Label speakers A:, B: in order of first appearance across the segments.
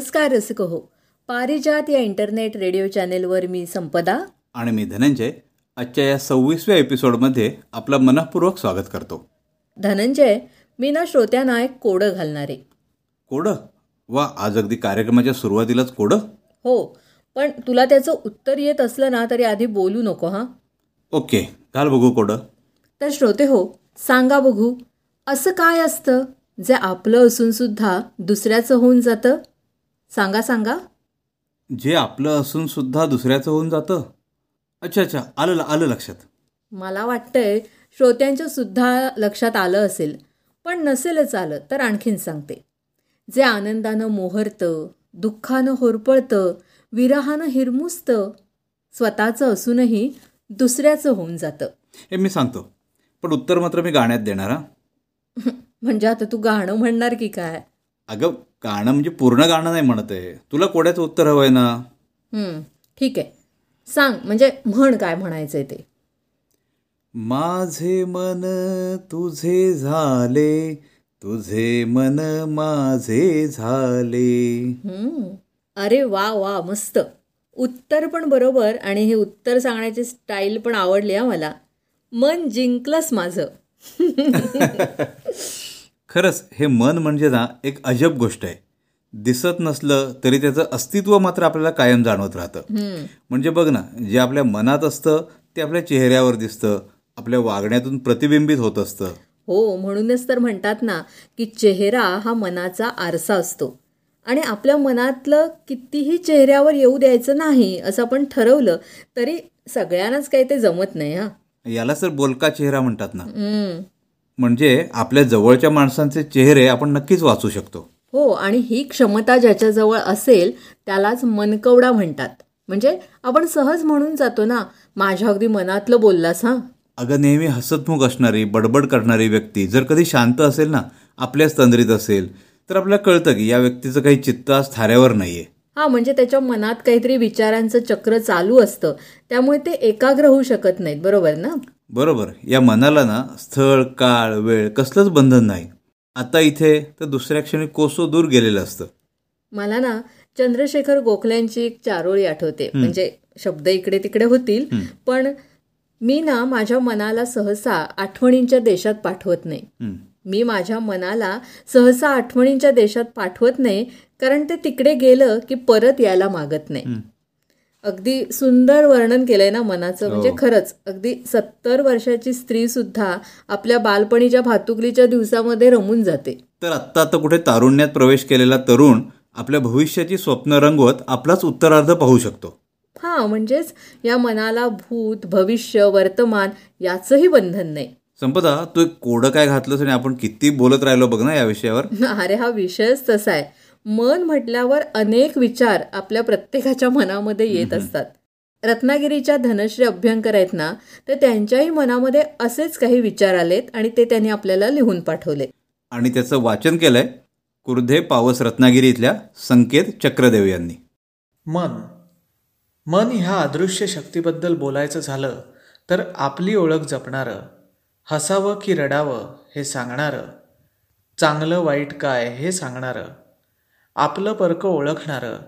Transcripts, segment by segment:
A: नमस्कार रसिक हो पारिजात या इंटरनेट रेडिओ चॅनेलवर मी संपदा.
B: आणि मी धनंजय. आजच्या या सव्वीसव्या एपिसोडमध्ये आपलं मनपूर्वक स्वागत करतो.
A: धनंजय मी ना श्रोत्यांना एक कोडं घालणारे.
B: कोडं? वा आज अगदी कार्यक्रमाच्या सुरुवातीलाच कोडं?
A: हो पण तुला त्याचं उत्तर येत असलं ना तरी आधी बोलू नको हां?
B: ओके घाल बघू कोडं.
A: तर श्रोते हो सांगा बघू असं काय असतं जे आपलं असून सुद्धा दुसऱ्याचं होऊन जातं? सांगा सांगा.
B: जे आपलं असून सुद्धा दुसऱ्याचं होऊन जातं. अच्छा अच्छा. आलं आलं लक्षात.
A: मला वाटतंय श्रोत्यांच्या सुद्धा लक्षात आलं असेल पण नसेलच आलं तर आणखीन सांगते. जे आनंदानं मोहरतं दुःखानं होरपळतं विरहानं हिरमुसतं स्वतःचं असूनही दुसऱ्याचं होऊन जातं.
B: हे मी सांगतो पण उत्तर मात्र मी गाण्यात देणार हा.
A: म्हणजे आता तू गाणं म्हणणार की काय?
B: अगं गाणं म्हणजे पूर्ण गाणं नाही म्हणत आहे. तुला कोड्याचं उत्तर हवं आहे ना?
A: ठीक आहे. सांग म्हणजे म्हण काय म्हणायचंय ते?
B: माझे मन तुझे झाले तुझे मन माझे झाले.
A: अरे वा वा मस्त. उत्तर पण बरोबर आणि हे उत्तर सांगण्याची स्टाईल पण आवडली हा मला. मन जिंकलंस माझं.
B: खरंच हे मन म्हणजे ना एक अजब गोष्ट आहे. दिसत नसलं तरी त्याचं अस्तित्व मात्र आपल्याला कायम जाणवत राहतं. म्हणजे बघ ना जे आपल्या मनात असतं ते आपल्या चेहऱ्यावर दिसतं आपल्या वागण्यातून प्रतिबिंबित होत असतं.
A: हो म्हणूनच तर म्हणतात ना की चेहरा हा मनाचा आरसा असतो. आणि आपल्या मनातलं कितीही चेहऱ्यावर येऊ द्यायचं नाही असं आपण ठरवलं तरी सगळ्यांनाच काही ते जमत नाही हा.
B: याला तर बोलका चेहरा म्हणतात ना. म्हणजे आपल्या जवळच्या माणसांचे चेहरे आपण नक्कीच वाचू शकतो.
A: हो आणि ही क्षमता ज्याच्याजवळ असेल त्यालाच मनकवडा म्हणतात. म्हणजे आपण सहज म्हणून जातो ना माझ्या अगदी मनातलं बोललास हा?
B: अगं नेहमी हसतमुख असणारी बडबड करणारी व्यक्ती जर कधी शांत असेल ना आपल्याच तंद्रीत असेल तर आपल्याला कळतं की या व्यक्तीचं काही चित्त आज थाऱ्यावर नाहीये.
A: हा म्हणजे त्याच्या मनात काहीतरी विचारांचं चक्र चालू असतं. त्यामुळे ते एकाग्र होऊ शकत नाहीत बरोबर ना?
B: बरोबर. या मनाला ना स्थळ काळ वेळ कसलंच बंधन नाही. आता इथे तर दुसऱ्या क्षणी कोसो दूर गेलेलं असतं.
A: मला ना चंद्रशेखर गोखल्यांची एक चारोळी आठवते. म्हणजे शब्द इकडे तिकडे होतील पण मी ना माझ्या मनाला सहसा आठवणींच्या देशात पाठवत नाही. मी माझ्या मनाला सहसा आठवणींच्या देशात पाठवत नाही कारण ते तिकडे गेलं की परत यायला मागत नाही. अगदी सुंदर वर्णन केलंय ना मनाचं म्हणजे खरंच. अगदी सत्तर वर्षाची स्त्री सुद्धा आपल्या बालपणीच्या भातुकलीच्या दिवसामध्ये रमून जाते.
B: तर आत्ता आता कुठे तारुण्यात प्रवेश केलेला तरुण आपल्या भविष्याची स्वप्न रंगवत आपलाच उत्तरार्ध पाहू शकतो.
A: हा म्हणजेच या मनाला भूत भविष्य वर्तमान याचंही बंधन नाही.
B: संपदा तू एक कोडं काय घातलंस आणि आपण किती बोलत राहिलो बघ ना या विषयावर.
A: अरे हा विषयच तसा आहे. मन म्हटल्यावर अनेक विचार आपल्या प्रत्येकाच्या मनामध्ये येत असतात. रत्नागिरीच्या धनश्री अभ्यंकर आहेत ना तर त्यांच्याही मनामध्ये असेच काही विचार आलेत आणि ते त्यांनी आपल्याला लिहून पाठवले.
B: आणि त्याचं वाचन केलंय कुर्धे पावस रत्नागिरी इथल्या संकेत चक्रदेव यांनी.
C: मन. मन ह्या अदृश्य शक्तीबद्दल बोलायचं झालं तर आपली ओळख जपणारं हसावं की रडावं हे सांगणारं चांगलं वाईट काय हे सांगणारं आपलं परकं ओळखणारं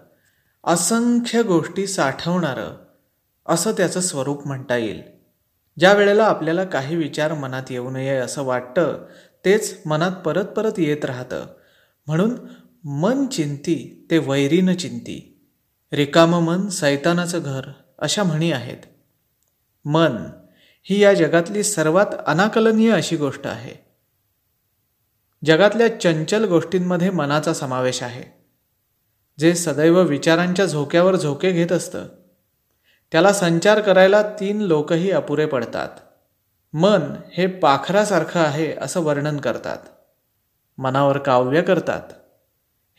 C: असंख्य गोष्टी साठवणारं असं त्याचं स्वरूप म्हणता येईल. ज्या वेळेला आपल्याला काही विचार मनात येऊ नये असं वाटतं तेच मनात परत परत येत राहतं. म्हणून मन चिंती ते वैरीनं चिंती. रिकामं मन सैतानाचं घर अशा म्हणी आहेत. मन ही या जगातली सर्वात अनाकलनीय अशी गोष्ट आहे. जगातल्या चंचल गोष्टींमध्ये मनाचा समावेश आहे. जे सदैव विचारांच्या झोक्यावर झोके घेत असतं. त्याला संचार करायला तीन लोकही अपुरे पडतात. मन हे पाखरासारखं आहे असं वर्णन करतात. मनावर काव्य करतात.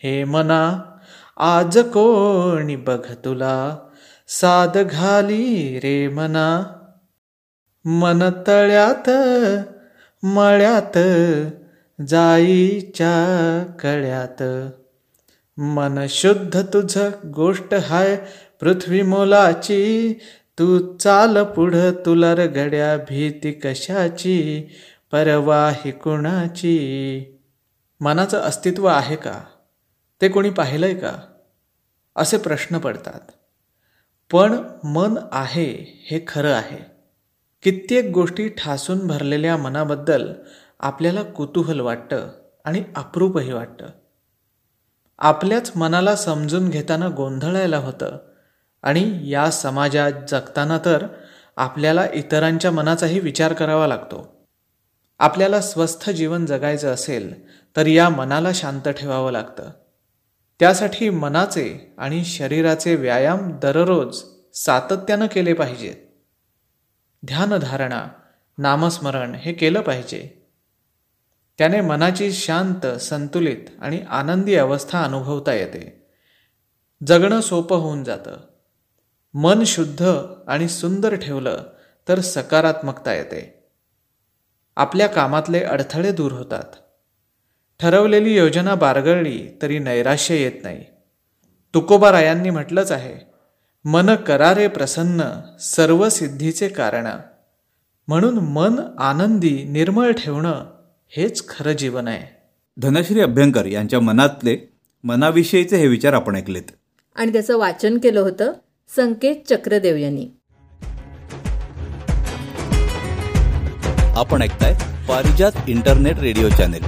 C: हे मना आज कोणी बघ तुला साध घाली रे मना. मन तळ्यात मळ्यात जाईच्या कळ्यात. मन शुद्ध तुझ गोष्ट हाय पृथ्वी मोलाची. तू चाल पुढं तुला गड्या भीती कशाची? परवा ही कुणाची? मनाचं अस्तित्व आहे का? ते कोणी पाहिलंय का? असे प्रश्न पडतात. पण मन आहे हे खरं आहे. कित्येक गोष्टी ठासून भरलेल्या मनाबद्दल आपल्याला कुतूहल वाटतं आणि अप्रूपही वाटतं. आपल्याच मनाला समजून घेताना गोंधळायला होतं आणि या समाजात जगताना तर आपल्याला इतरांच्या मनाचाही विचार करावा लागतो. आपल्याला स्वस्थ जीवन जगायचं असेल तर या मनाला शांत ठेवावं लागतं. त्यासाठी मनाचे आणि शरीराचे व्यायाम दररोज सातत्यानं केले पाहिजेत. ध्यानधारणा नामस्मरण हे केलं पाहिजे. त्याने मनाची शांत संतुलित आणि आनंदी अवस्था अनुभवता येते. जगणं सोपं होऊन जातं. मन शुद्ध आणि सुंदर ठेवलं तर सकारात्मकता येते. आपल्या कामातले अडथळे दूर होतात. ठरवलेली योजना बारगळली तरी नैराश्य येत नाही. तुकोबारायांनी म्हटलंच आहे मन करारे प्रसन्न सर्व सिद्धीचे कारण. म्हणून मन आनंदी निर्मळ ठेवणं हेच खरं जीवन आहे.
B: धनश्री अभ्यंकर यांच्या मनातले मनाविषयीचे हे विचार आपण ऐकलेत.
A: आणि त्याचं वाचन केलं होतं संकेत चक्रदेव यांनी.
B: आपण ऐकताय Parijat internet radio channel.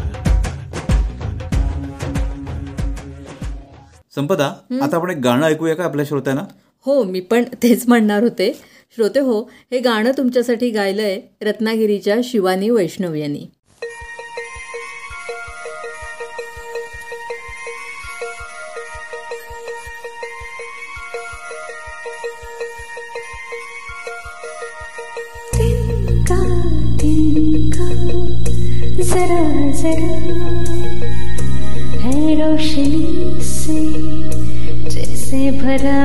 B: Sampada आता आपण एक गाणं ऐकूया का आपल्या श्रोत्यांना?
A: हो मी पण तेच म्हणणार होते. श्रोते हो हे गाणं तुमच्यासाठी गायलंय रत्नागिरीच्या शिवानी वैष्णव यांनी.
D: तिनका तिनका जरा जरा है रोशनी से जैसे भरा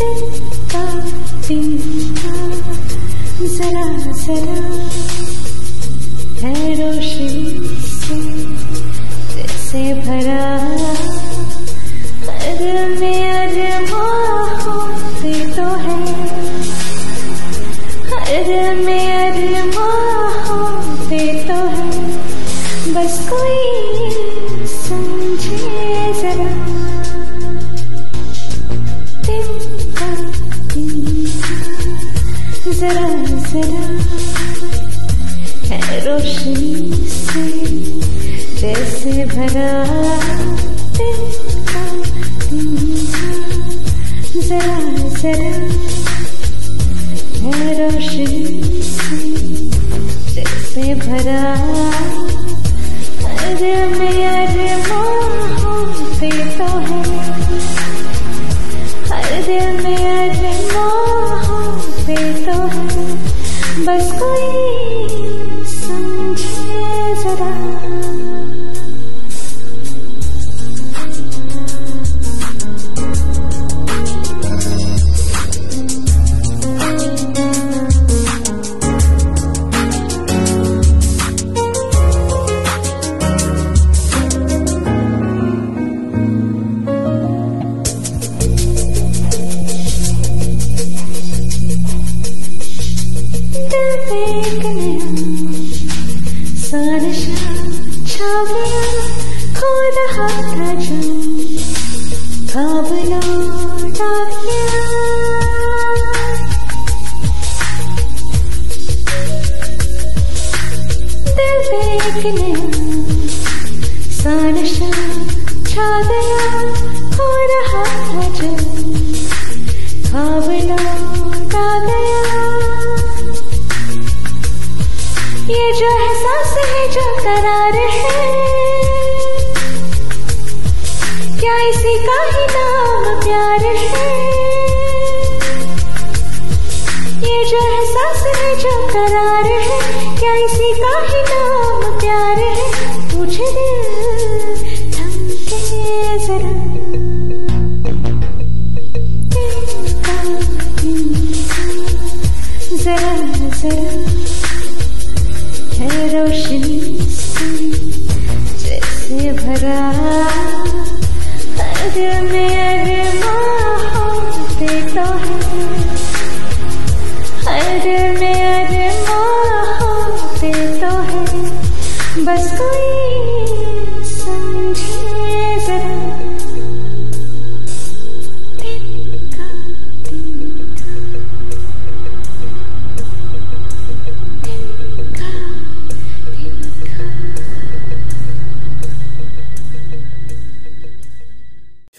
D: तिनका तिनका जरा जरा है रोशनी से जैसे भरा हर में अरमां होते तो है में अरमां होते तो है। बस कोई समझे जरा। तिनका जरा जरा है रोशनी से जैसे भरा तिनका तिनका जरा जरा है रोशनी जैसे भरा हर में अरमां होते तो है। हर में अरमां होते तो है। बस कोई समझे जरा।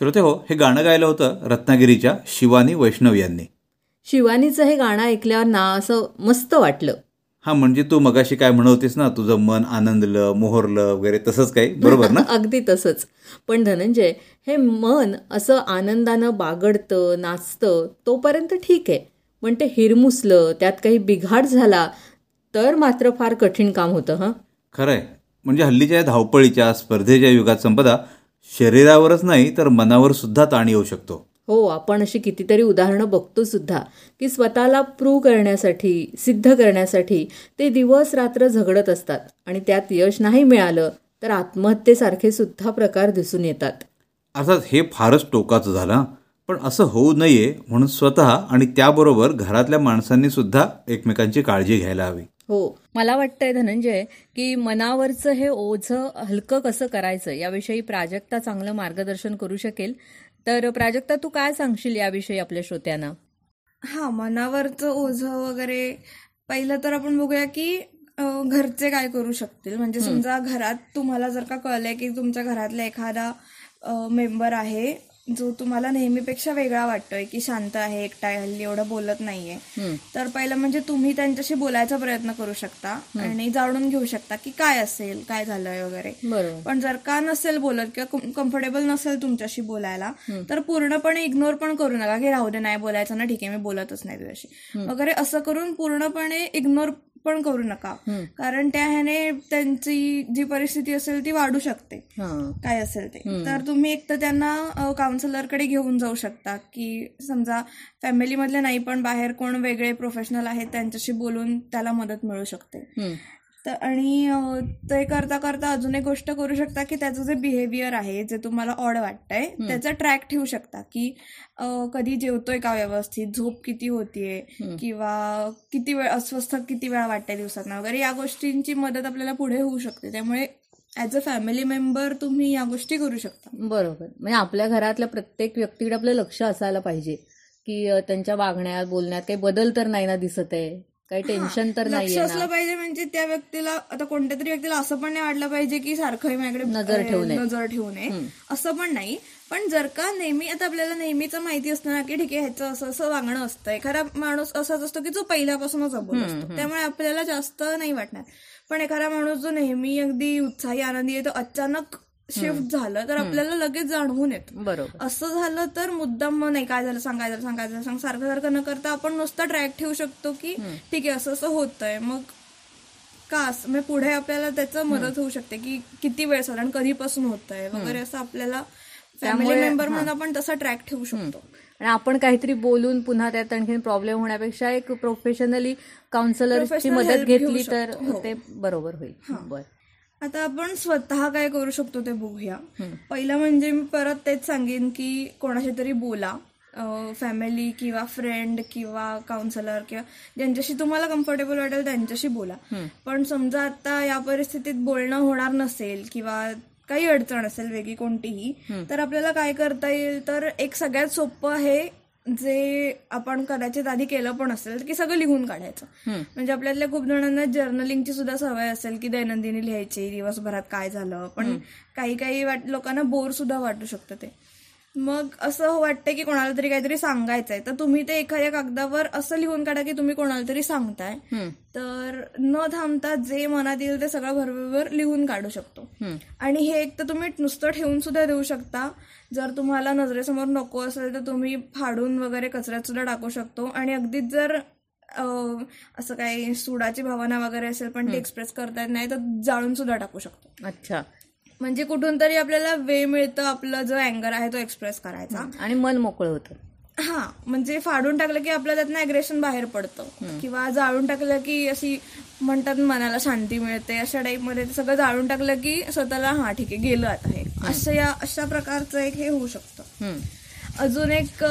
B: श्रोते हो हे गाणं गायलं होतं रत्नागिरीच्या शिवानी वैष्णव यांनी.
A: शिवानीचं हे गाणं ऐकल्यावर ना असं मस्त वाटलं.
B: हा म्हणजे तू मगाशी काय म्हणत होतीस ना तुझं मन आनंदलं मोहरलं वगैरे तसंच काही? बरोबर ना?
A: अगदी तसंच. पण धनंजय हे मन असं आनंदानं बागडतं नाचतं तोपर्यंत ठीक आहे. पण ते हिरमुसलं त्यात काही बिघाड झाला तर मात्र फार कठीण काम होतं हं?
B: खरंय. म्हणजे हल्लीच्या धावपळीच्या स्पर्धेच्या युगात संपदा शरीरावरच नाही तर मनावर सुद्धा ताण येऊ शकतो.
A: हो आपण अशी कितीतरी उदाहरणं बघतो सुद्धा की स्वतःला प्रूव्ह करण्यासाठी सिद्ध करण्यासाठी ते दिवस रात्र झगडत असतात आणि त्यात यश नाही मिळालं तर आत्महत्येसारखे सुद्धा प्रकार दिसून येतात.
B: अर्थात हे फारच टोकाचं झालं. पण असं होऊ नये म्हणून स्वतः आणि त्याबरोबर घरातल्या माणसांनी सुद्धा एकमेकांची काळजी घ्यायला हवी.
A: हो. मला वाटतंय धनंजय की मनावरचं हे ओझं हलकं कसं करायचं याविषयी प्राजक्ता चांगलं मार्गदर्शन करू शकेल. तर प्राजक्ता तू काय सांगशील याविषयी आपल्या श्रोत्यांना?
E: हा मनावरचं ओझं वगैरे पहिलं तर आपण बघूया की घरचे काय करू शकतील. म्हणजे समजा घरात तुम्हाला जर का कळलंय की तुमच्या घरातला एखादा मेंबर आहे जो तुम्हाला नेहमीपेक्षा वेगळा वाटतोय की शांत आहे एकटा हल्ली एवढं बोलत नाहीये. तर पहिलं म्हणजे तुम्ही त्यांच्याशी बोलायचा प्रयत्न करू शकता आणि जाणून घेऊ शकता की काय असेल काय झालंय वगैरे. पण जर का नसेल बोलत किंवा कम्फर्टेबल नसेल तुमच्याशी बोलायला तर पूर्णपणे इग्नोर पण करू नका की राहू दे नाही बोलायचं ना ठीक आहे मी बोलतच नाही तुझ्याशी. वगैरे असं करून पूर्णपणे इग्नोर पण करू नका. कारण त्या ह्याने त्यांची जी परिस्थिती असेल ती वाढू शकते. काय असेल ते. तर तुम्ही एक तर त्यांना काउन्सिलरकडे घेऊन जाऊ शकता. की समजा फॅमिलीमधले नाही पण बाहेर कोण वेगळे प्रोफेशनल आहेत त्यांच्याशी बोलून त्याला मदत मिळू शकते. तर आणि ते करता करता अजून एक गोष्ट करू शकता की त्याचं जे बिहेवियर आहे जे तुम्हाला ऑड वाटतंय त्याचा ट्रॅक ठेवू शकता की कधी जेवतोय का व्यवस्थित झोप किती होतीये किंवा किती वेळ अस्वस्थ किती वेळा वाटते दिवसात वगैरे या गोष्टींची मदत आपल्याला पुढे होऊ शकते. त्यामुळे ऍज अ फॅमिली मेंबर तुम्ही या गोष्टी करू शकता.
A: बरोबर. म्हणजे आपल्या घरातल्या प्रत्येक व्यक्तीकडे आपलं लक्ष असायला पाहिजे की त्यांच्या वागण्यात बोलण्यात काही बदल तर नाही ना दिसत आहे. काही टेन्शन तर
E: लक्ष
A: नाहीये
E: असलं पाहिजे म्हणजे त्या व्यक्तीला आता कोणत्या तरी व्यक्तीला असं पण नाही वाटलं पाहिजे की सारखं माझ्याकडे
A: नजर ठेवू नये.
E: नजर ठेवू नये. असं पण नाही. पण जर का नेहमी आता आपल्याला नेहमीच माहिती असतं ना की ठीक आहे ह्याचं असं असं वागणं असतं एखादा माणूस असाच असतो की जो पहिल्यापासूनच अबोल असतो. त्यामुळे आपल्याला जास्त नाही वाटणार. पण एखादा माणूस जो नेहमी अगदी उत्साही आनंदी आहे तो अचानक शिफ्ट झालं तर आपल्याला लगेच जाणवून येतं.
A: बरोबर.
E: असं झालं तर मुद्दाम मग नाही काय झालं सांग काय झालं सांग काय झालं सांग सारखं सारखं न करता आपण नुसता ट्रॅक ठेवू शकतो की ठीक आहे असं असं होतंय. मग का म्हणजे पुढे आपल्याला त्याचं मदत होऊ शकते की किती वेळ साधारण कधीपासून होतंय वगैरे असं आपल्याला फॅमिली मेंबर म्हणून आपण तसा ट्रॅक ठेवू शकतो.
A: आणि आपण काहीतरी बोलून पुन्हा त्यात आणखी प्रॉब्लेम होण्यापेक्षा एक प्रोफेशनली काउन्सिलरची मदत घेतली तर.
E: हो.
A: ते बरोबर होईल. बर.
E: आता आपण स्वतः काय करू शकतो ते बघूया. पहिलं म्हणजे मी परत तेच सांगेन की कोणाशी तरी बोला. फॅमिली किंवा फ्रेंड किंवा काउन्सिलर किंवा ज्यांच्याशी तुम्हाला कम्फर्टेबल वाटेल त्यांच्याशी बोला. पण समजा आता या परिस्थितीत बोलणं होणार नसेल किंवा काही अडचण असेल वेगळी कोणतीही तर आपल्याला काय करता येईल? तर एक सगळ्यात सोपं आहे जे आपण कदाचित आधी केलं पण असेल की सगळं लिहून काढायचं. म्हणजे आपल्यातल्या खूप जणांना जर्नलिंगची सुद्धा सवय असेल की दैनंदिनी लिहायची दिवसभरात काय झालं पण काही काही वाट लोकांना बोर सुद्धा वाटू शकतं ते. मग असं वाटतं की कोणाला तरी काहीतरी सांगायचंय. तर तुम्ही ते एखाद्या कागदावर असं लिहून काढा की तुम्ही कोणाला तरी सांगताय. तर न थांबता जे मनात येईल ते सगळं भरभर लिहून काढू शकतो. आणि हे एक तर तुम्ही नुसतं ठेवून सुद्धा देऊ शकता. जर तुम्हाला नजरेसमोर नको असेल तर तुम्ही फाडून वगैरे कचऱ्यात सुद्धा टाकू शकतो. आणि अगदीच जर असं काही सुडाची भावना वगैरे असेल पण ती एक्सप्रेस करता येत नाही तर जाळून सुद्धा टाकू शकतो.
A: अच्छा.
E: म्हणजे कुठून तरी आपल्याला वे मिळतं आपलं जो अँगर आहे तो एक्सप्रेस करायचा.
A: आणि मन मोकळं होतं.
E: हा म्हणजे फाडून टाकलं की आपल्या त्यातनं अग्रेशन बाहेर पडतं. किंवा जाळून टाकलं की अशी म्हणतात मनाला शांती मिळते. अशा टाईपमध्ये सगळं जाळून टाकलं की स्वतःला हा ठीक आहे गेलं आता हे. अशा या अशा प्रकारचं एक हे होऊ शकतं. अजून एक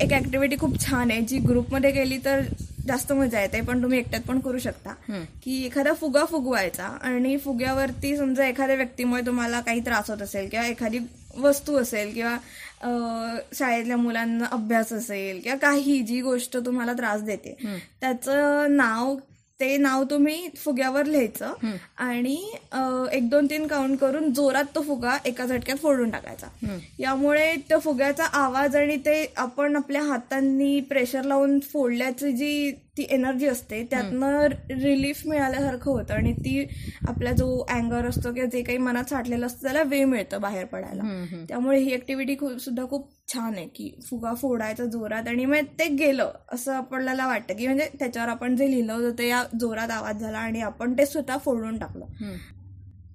E: एक ऍक्टिव्हिटी खूप छान आहे. जी ग्रुपमध्ये केली तर जास्त मजा येते पण तुम्ही एकट्यात पण करू शकता. की एखादा फुगा फुगवायचा आणि फुग्यावरती समजा एखाद्या व्यक्तीमुळे तुम्हाला काही त्रास होत असेल किंवा एखादी वस्तू असेल किंवा शाळेतल्या मुलांना अभ्यास असेल किंवा काही जी गोष्ट तुम्हाला त्रास देते त्याचं नाव ते नाव तुम्ही फुग्यावर लिहायचं आणि एक दोन तीन काउंट करून जोरात तो फुगा एका झटक्यात फोडून टाकायचा. यामुळे त्या फुग्याचा आवाज आणि ते आपण आपल्या हातांनी प्रेशर लावून फोडल्याची जी ती एनर्जी असते त्यातनं रिलीफ मिळाल्यासारखं होतं आणि ती आपला जो अँगर असतो किंवा जे काही मनात साठलेलं असतं त्याला वेळ मिळतं बाहेर पडायला. त्यामुळे ही ऍक्टिव्हिटी सुद्धा खूप छान आहे की फुगा फोडायचा जोरात आणि मग ते गेलं असं आपल्याला वाटतं की म्हणजे त्याच्यावर आपण जे लिहिलं होतं ते या जोरात आवाज झाला आणि आपण ते स्वतः फोडून टाकलं.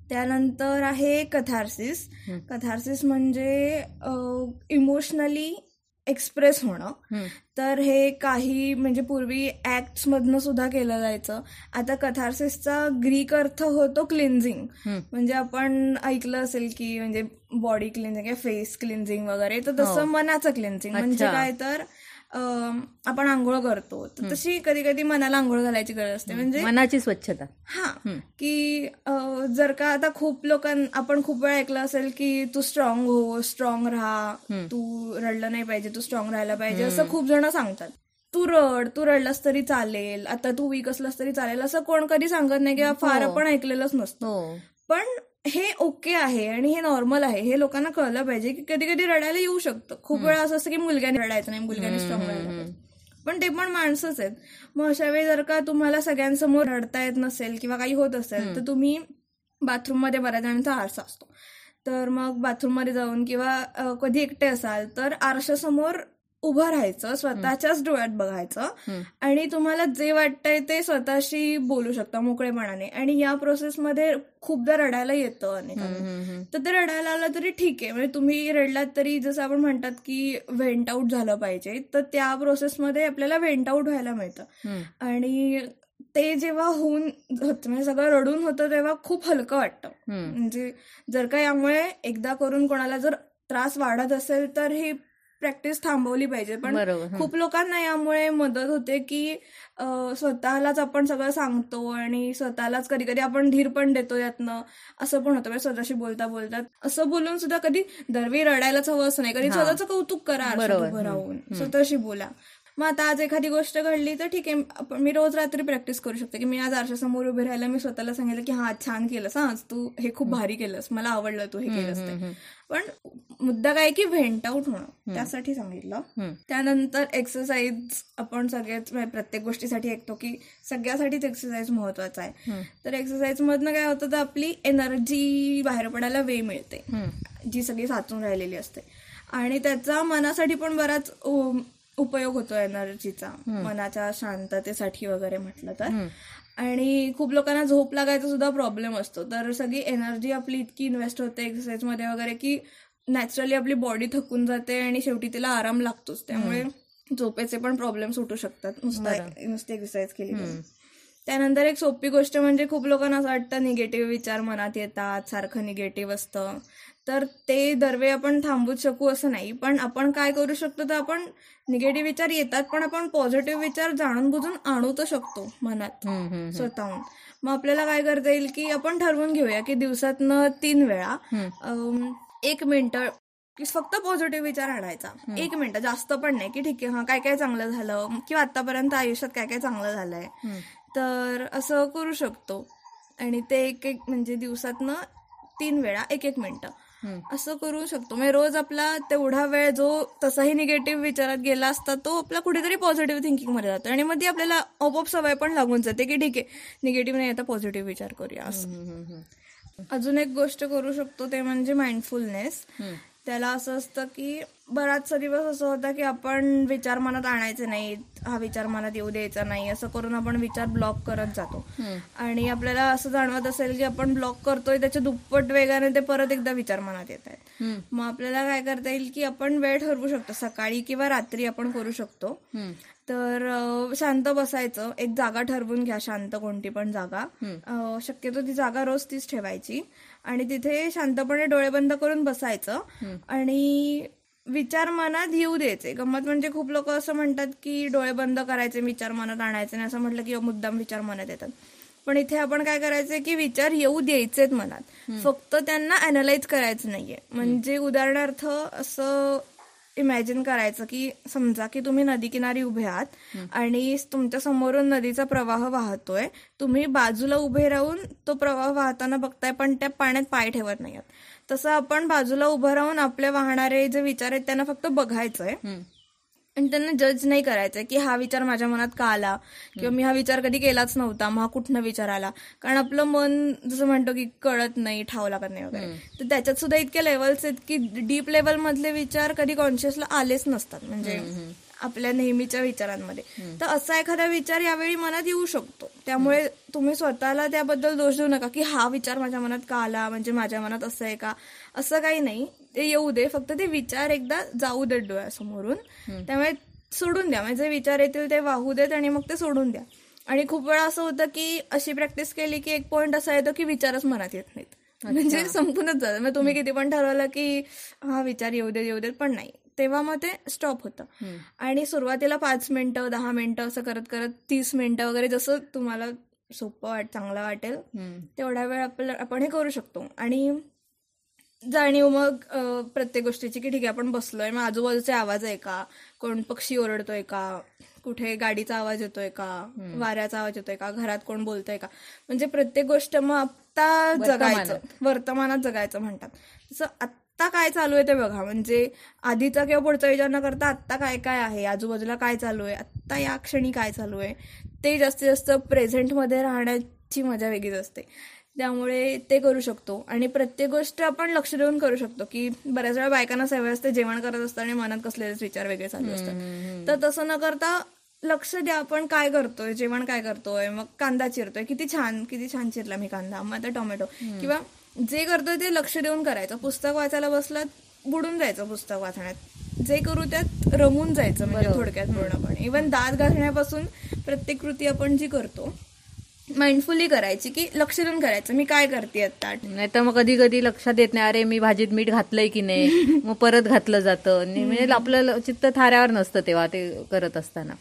E: त्यानंतर आहे कथार्सिस कथार्सिस म्हणजे इमोशनली एक्सप्रेस होणं. तर हे काही म्हणजे पूर्वी ऍक्ट मधनं सुद्धा केलं जायचं. आता कथार्सिसचा ग्रीक अर्थ होतो क्लिन्झिंग म्हणजे आपण ऐकलं असेल की म्हणजे बॉडी क्लिन्झिंग फेस क्लिन्झिंग वगैरे तर तसं मनाचं क्लिन्झिंग म्हणजे. काय तर आपण आंघोळ करतो. तर तशी कधी कधी मनाला आंघोळ घालायची गरज असते. म्हणजे
A: मनाची स्वच्छता.
E: हा. की जर का आता खूप लोकां आपण खूप वेळा ऐकलं असेल की तू स्ट्रॉंग हो स्ट्रॉंग राहा. तू रडलं नाही पाहिजे तू स्ट्रॉंग राहायला पाहिजे असं खूप जण सांगतात. तू रड तू रडलास तरी चालेल आता तू वीक असलास तरी चालेल असं कोण कधी सांगत नाही किंवा फार आपण ऐकलेलंच नसतं.
A: हो.
E: पण हे ओके आहे आणि हे नॉर्मल आहे हे लोकांना कळलं पाहिजे की कधी कधी रडायला येऊ शकतं. खूप वेळा असं असतं की मुलग्याने रडायचं नाही मुलग्याने स्ट्रॉंग राहायला पण ते पण माणसंच आहेत. मग अशा वेळी जर का तुम्हाला सगळ्यांसमोर रडता येत नसेल किंवा काही होत असेल तर तुम्ही बाथरूममध्ये बऱ्याच जणांचा आरसा असतो. तर मग बाथरूममध्ये जाऊन किंवा कधी एकटे असाल तर आरशासमोर उभं राहायचं स्वतःच्याच डोळ्यात बघायचं आणि तुम्हाला जे वाटतंय ते स्वतःशी बोलू शकता मोकळेपणाने. आणि या प्रोसेसमध्ये खूपदा रडायला येतं अनेकांना. तर ते रडायला आलं तरी ठीक आहे. म्हणजे तुम्ही रडलात तरी जसं आपण म्हणतात की व्हेंट आउट झालं पाहिजे तर त्या प्रोसेसमध्ये आपल्याला व्हेंट आउट व्हायला मिळतं. आणि ते जेव्हा होऊन म्हणजे सगळं रडून होतं तेव्हा खूप हलकं वाटतं. म्हणजे जर का यामुळे एकदा करून कोणाला जर त्रास वाढत असेल तर ही प्रॅक्टिस थांबवली पाहिजे. पण. खूप लोकांना यामुळे मदत होते की स्वतःलाच आपण सगळं सांगतो आणि स्वतःलाच कधी कधी आपण धीर पण देतो यातनं. असं पण होतं म्हणजे स्वतःशी बोलता बोलता असं बोलून सुद्धा कधी दरवी रडायलाच हवं असं नाही. कधी स्वतःचं कौतुक करा स्वतःशी बोला. मग आता आज एखादी गोष्ट घडली तर ठीक आहे आपण मी रोज रात्री प्रॅक्टिस करू शकते. की मी आज आरशासमोर उभे राहायला मी स्वतःला सांगितलं की हा छान केलंस आज तू हे खूप भारी केलंस मला आवडलं तू हे केलंस ते. पण मुद्दा काय की व्हेंट आउट होणं त्यासाठी सांगितलं. त्यानंतर एक्सरसाइज आपण सगळेच म्हणजे प्रत्येक गोष्टीसाठी ऐकतो की सगळ्यासाठीच एक्सरसाइज महत्त्वाचा आहे. तर एक्सरसाइज मधनं काय होतं तर आपली एनर्जी बाहेर पडायला वेळ मिळते. जी सगळी साचून राहिलेली असते. आणि त्याचा मनासाठी पण बराच उपयोग होतो एनर्जीचा मनाच्या शांततेसाठी वगैरे म्हटलं तर. आणि खूप लोकांना झोप लागायचा सुद्धा प्रॉब्लेम असतो. तर सगळी एनर्जी आपली इतकी इन्व्हेस्ट होते एक्सरसाइजमध्ये वगैरे की नॅचरली आपली बॉडी थकून जाते आणि शेवटी तिला आराम लागतोच. त्यामुळे झोपेचे पण प्रॉब्लेम सुटू शकतात. नुसता नुसती एक्सरसाइज केली तर. त्यानंतर एक सोपी गोष्ट म्हणजे खूप लोकांना असं वाटतं निगेटिव्ह विचार मनात येतात सारखं निगेटिव्ह असतं. तर ते दरवे आपण थांबूच शकू असं नाही. पण आपण काय करू शकतो तर आपण निगेटिव्ह विचार येतात पण आपण पॉझिटिव्ह विचार जाणून बुजून आणू तर शकतो मनात स्वतःहून. मग आपल्याला काय करता येईल की आपण ठरवून घेऊया की दिवसातनं तीन वेळा एक मिनिट की फक्त पॉझिटिव्ह विचार आणायचा. एक मिनिट जास्त पण नाही की ठीक आहे हा काय काय चांगलं झालं किंवा आतापर्यंत आयुष्यात काय काय चांगलं झालंय. तर असं करू शकतो. आणि ते एक एक म्हणजे दिवसातनं तीन वेळा एक एक मिनिटं. असं करू शकतो. म्हणजे रोज आपला तेवढा वेळ जो तसाही निगेटिव्ह विचारात गेला असता तो आपला कुठेतरी पॉझिटिव्ह थिंकिंगमध्ये जातो. आणि मग ती आपल्याला आपोआप सवय पण लागून जाते की ठीक आहे निगेटिव्ह नाही आता पॉझिटिव्ह विचार करूया असं. अजून एक गोष्ट करू शकतो ते म्हणजे माइंडफुलनेस त्याला असं असतं की बराचसा दिवस असं होता की आपण विचार मनात आणायचे नाहीत. हा विचार मनात येऊ द्यायचा नाही. असं करून आपण विचार ब्लॉक करत जातो. आणि आपल्याला असं जाणवत असेल की आपण ब्लॉक करतोय त्याच्या दुप्पट वेगाने ते परत एकदा विचार मनात येत आहेत. मग आपल्याला काय करता येईल की आपण वेळ ठरवू शकतो. सकाळी किंवा रात्री आपण करू शकतो. तर शांत बसायचं. एक जागा ठरवून घ्या. शांत कोणती पण जागा. शक्यतो ती जागा रोज तीच ठेवायची. आणि तिथे शांतपणे डोळे बंद करून बसायचं. आणि विचार मनात येऊ द्यायचे. गंमत म्हणजे खूप लोक असं म्हणतात की डोळे बंद करायचे विचार मनात आणायचे आणि असं म्हटलं की मुद्दाम विचार मनात येतात. पण इथे आपण काय करायचंय की विचार येऊ द्यायचेत मनात. फक्त त्यांना अनालाइज करायचं नाहीये. म्हणजे उदाहरणार्थ असं इमॅजिन करायचं की समजा की तुम्ही नदीकिनारी उभे आहात आणि तुमच्या समोरून नदीचा प्रवाह वाहतोय तुम्ही बाजूला उभे राहून तो प्रवाह वाहताना बघताय पण त्या पाण्यात पाय ठेवत नाही आहात तसं आपण बाजूला उभं राहून आपले वाहणारे जे विचार आहेत त्यांना फक्त बघायचंय. आणि त्यांना जज नाही करायचंय की हा विचार माझ्या मनात का आला? किंवा मी हा विचार कधी केलाच नव्हता मग हा कुठनं विचार आला? कारण आपलं मन जसं म्हणतो की कळत नाही ठाव लागत नाही वगैरे. तर त्याच्यात सुद्धा इतके लेवल्स आहेत की डीप लेवल मधले विचार कधी कॉन्शियसला आलेच नसतात. म्हणजे आपल्या नेहमीच्या विचारांमध्ये. तर असा एखादा विचार यावेळी मनात येऊ शकतो. त्यामुळे तुम्ही स्वतःला त्याबद्दल दोष देऊ नका की हा विचार माझ्या मनात का आला? म्हणजे माझ्या मनात असं आहे का? असं काही नाही. ते येऊ दे. फक्त ते विचार एकदा जाऊ देत डोळ्यासमोरून. त्यामुळे सोडून द्या. म्हणजे विचार येतील ते वाहू देत आणि मग ते सोडून द्या. आणि खूप वेळा असं होतं की अशी प्रॅक्टिस केली की एक पॉइंट असा येतो की विचारच मनात येत नाहीत. म्हणजे संपूनच जातं. मग तुम्ही किती पण ठरवलं की हा विचार येऊ देत येऊ देत पण नाही. तेव्हा मग ते स्टॉप होतं. आणि सुरुवातीला पाच मिनिटं दहा मिनिटं असं करत करत तीस मिनिटं वगैरे जसं तुम्हाला सोपं वाट चांगलं वाटेल तेवढा वेळ आपलं आपण हे करू शकतो. आणि जाणीव मग प्रत्येक गोष्टीची की ठीक आहे आपण बसलोय मग आजूबाजूचे आवाज आहे का? कोण पक्षी ओरडतोय का? कुठे गाडीचा आवाज येतोय का? वाऱ्याचा आवाज येतोय का? घरात कोण बोलतोय का? म्हणजे प्रत्येक गोष्ट मग आत्ता जगायचं. वर्तमानात जगायचं म्हणतात. तसं आत्ता काय चालू आहे ते बघा. म्हणजे आधीचा किंवा पुढचा विचार न करता आत्ता काय काय आहे? आजूबाजूला काय चालू आहे? आत्ता या क्षणी काय चालू आहे? ते जास्तीत जास्त प्रेझेंटमध्ये राहण्याची मजा वेगळीच असते. त्यामुळे ते करू शकतो. आणि प्रत्येक गोष्ट आपण लक्ष देऊन करू शकतो की बऱ्याच वेळा बायकांना सवय असते जेवण करत असतं आणि मनात कसलेच विचार वेगळे चालू असतात. तर तसं न करता लक्ष द्या आपण काय करतोय जेवण काय करतोय मग कांदा चिरतोय. किती छान किती छान चिरला मी कांदा मग आता टोमॅटो. किंवा जे करतोय ते लक्ष देऊन करायचं. पुस्तक वाचायला बसलात बुडून जायचं पुस्तक वाचण्यात. जे करू त्यात रमून जायचं म्हणजे थोडक्यात पूर्णपणे. इव्हन दात घासण्यापासून प्रत्येक कृती आपण जी करतो माइंडफुली करायची की लक्ष देऊन करायचं मी काय करते आता?
A: नाही तर मग कधी कधी लक्षात येत नाही अरे मी भाजीत मीठ घातलंय की नाही? मग परत घातलं जातं. आणि म्हणजे आपलं चित्त थाऱ्यावर नसतं तेव्हा ते करत असताना.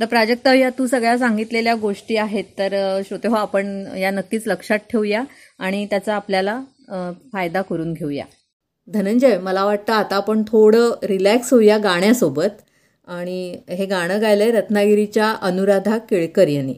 A: तर प्राजक्ता या तू सगळ्या सांगितलेल्या गोष्टी आहेत तर श्रोते हो आपण या नक्कीच लक्षात ठेवूया आणि त्याचा आपल्याला फायदा करून घेऊया. धनंजय मला वाटतं आता आपण थोडं रिलॅक्स होऊया गाण्यासोबत. आणि हे गाणं गायलंय रत्नागिरीच्या अनुराधा केळकर यांनी.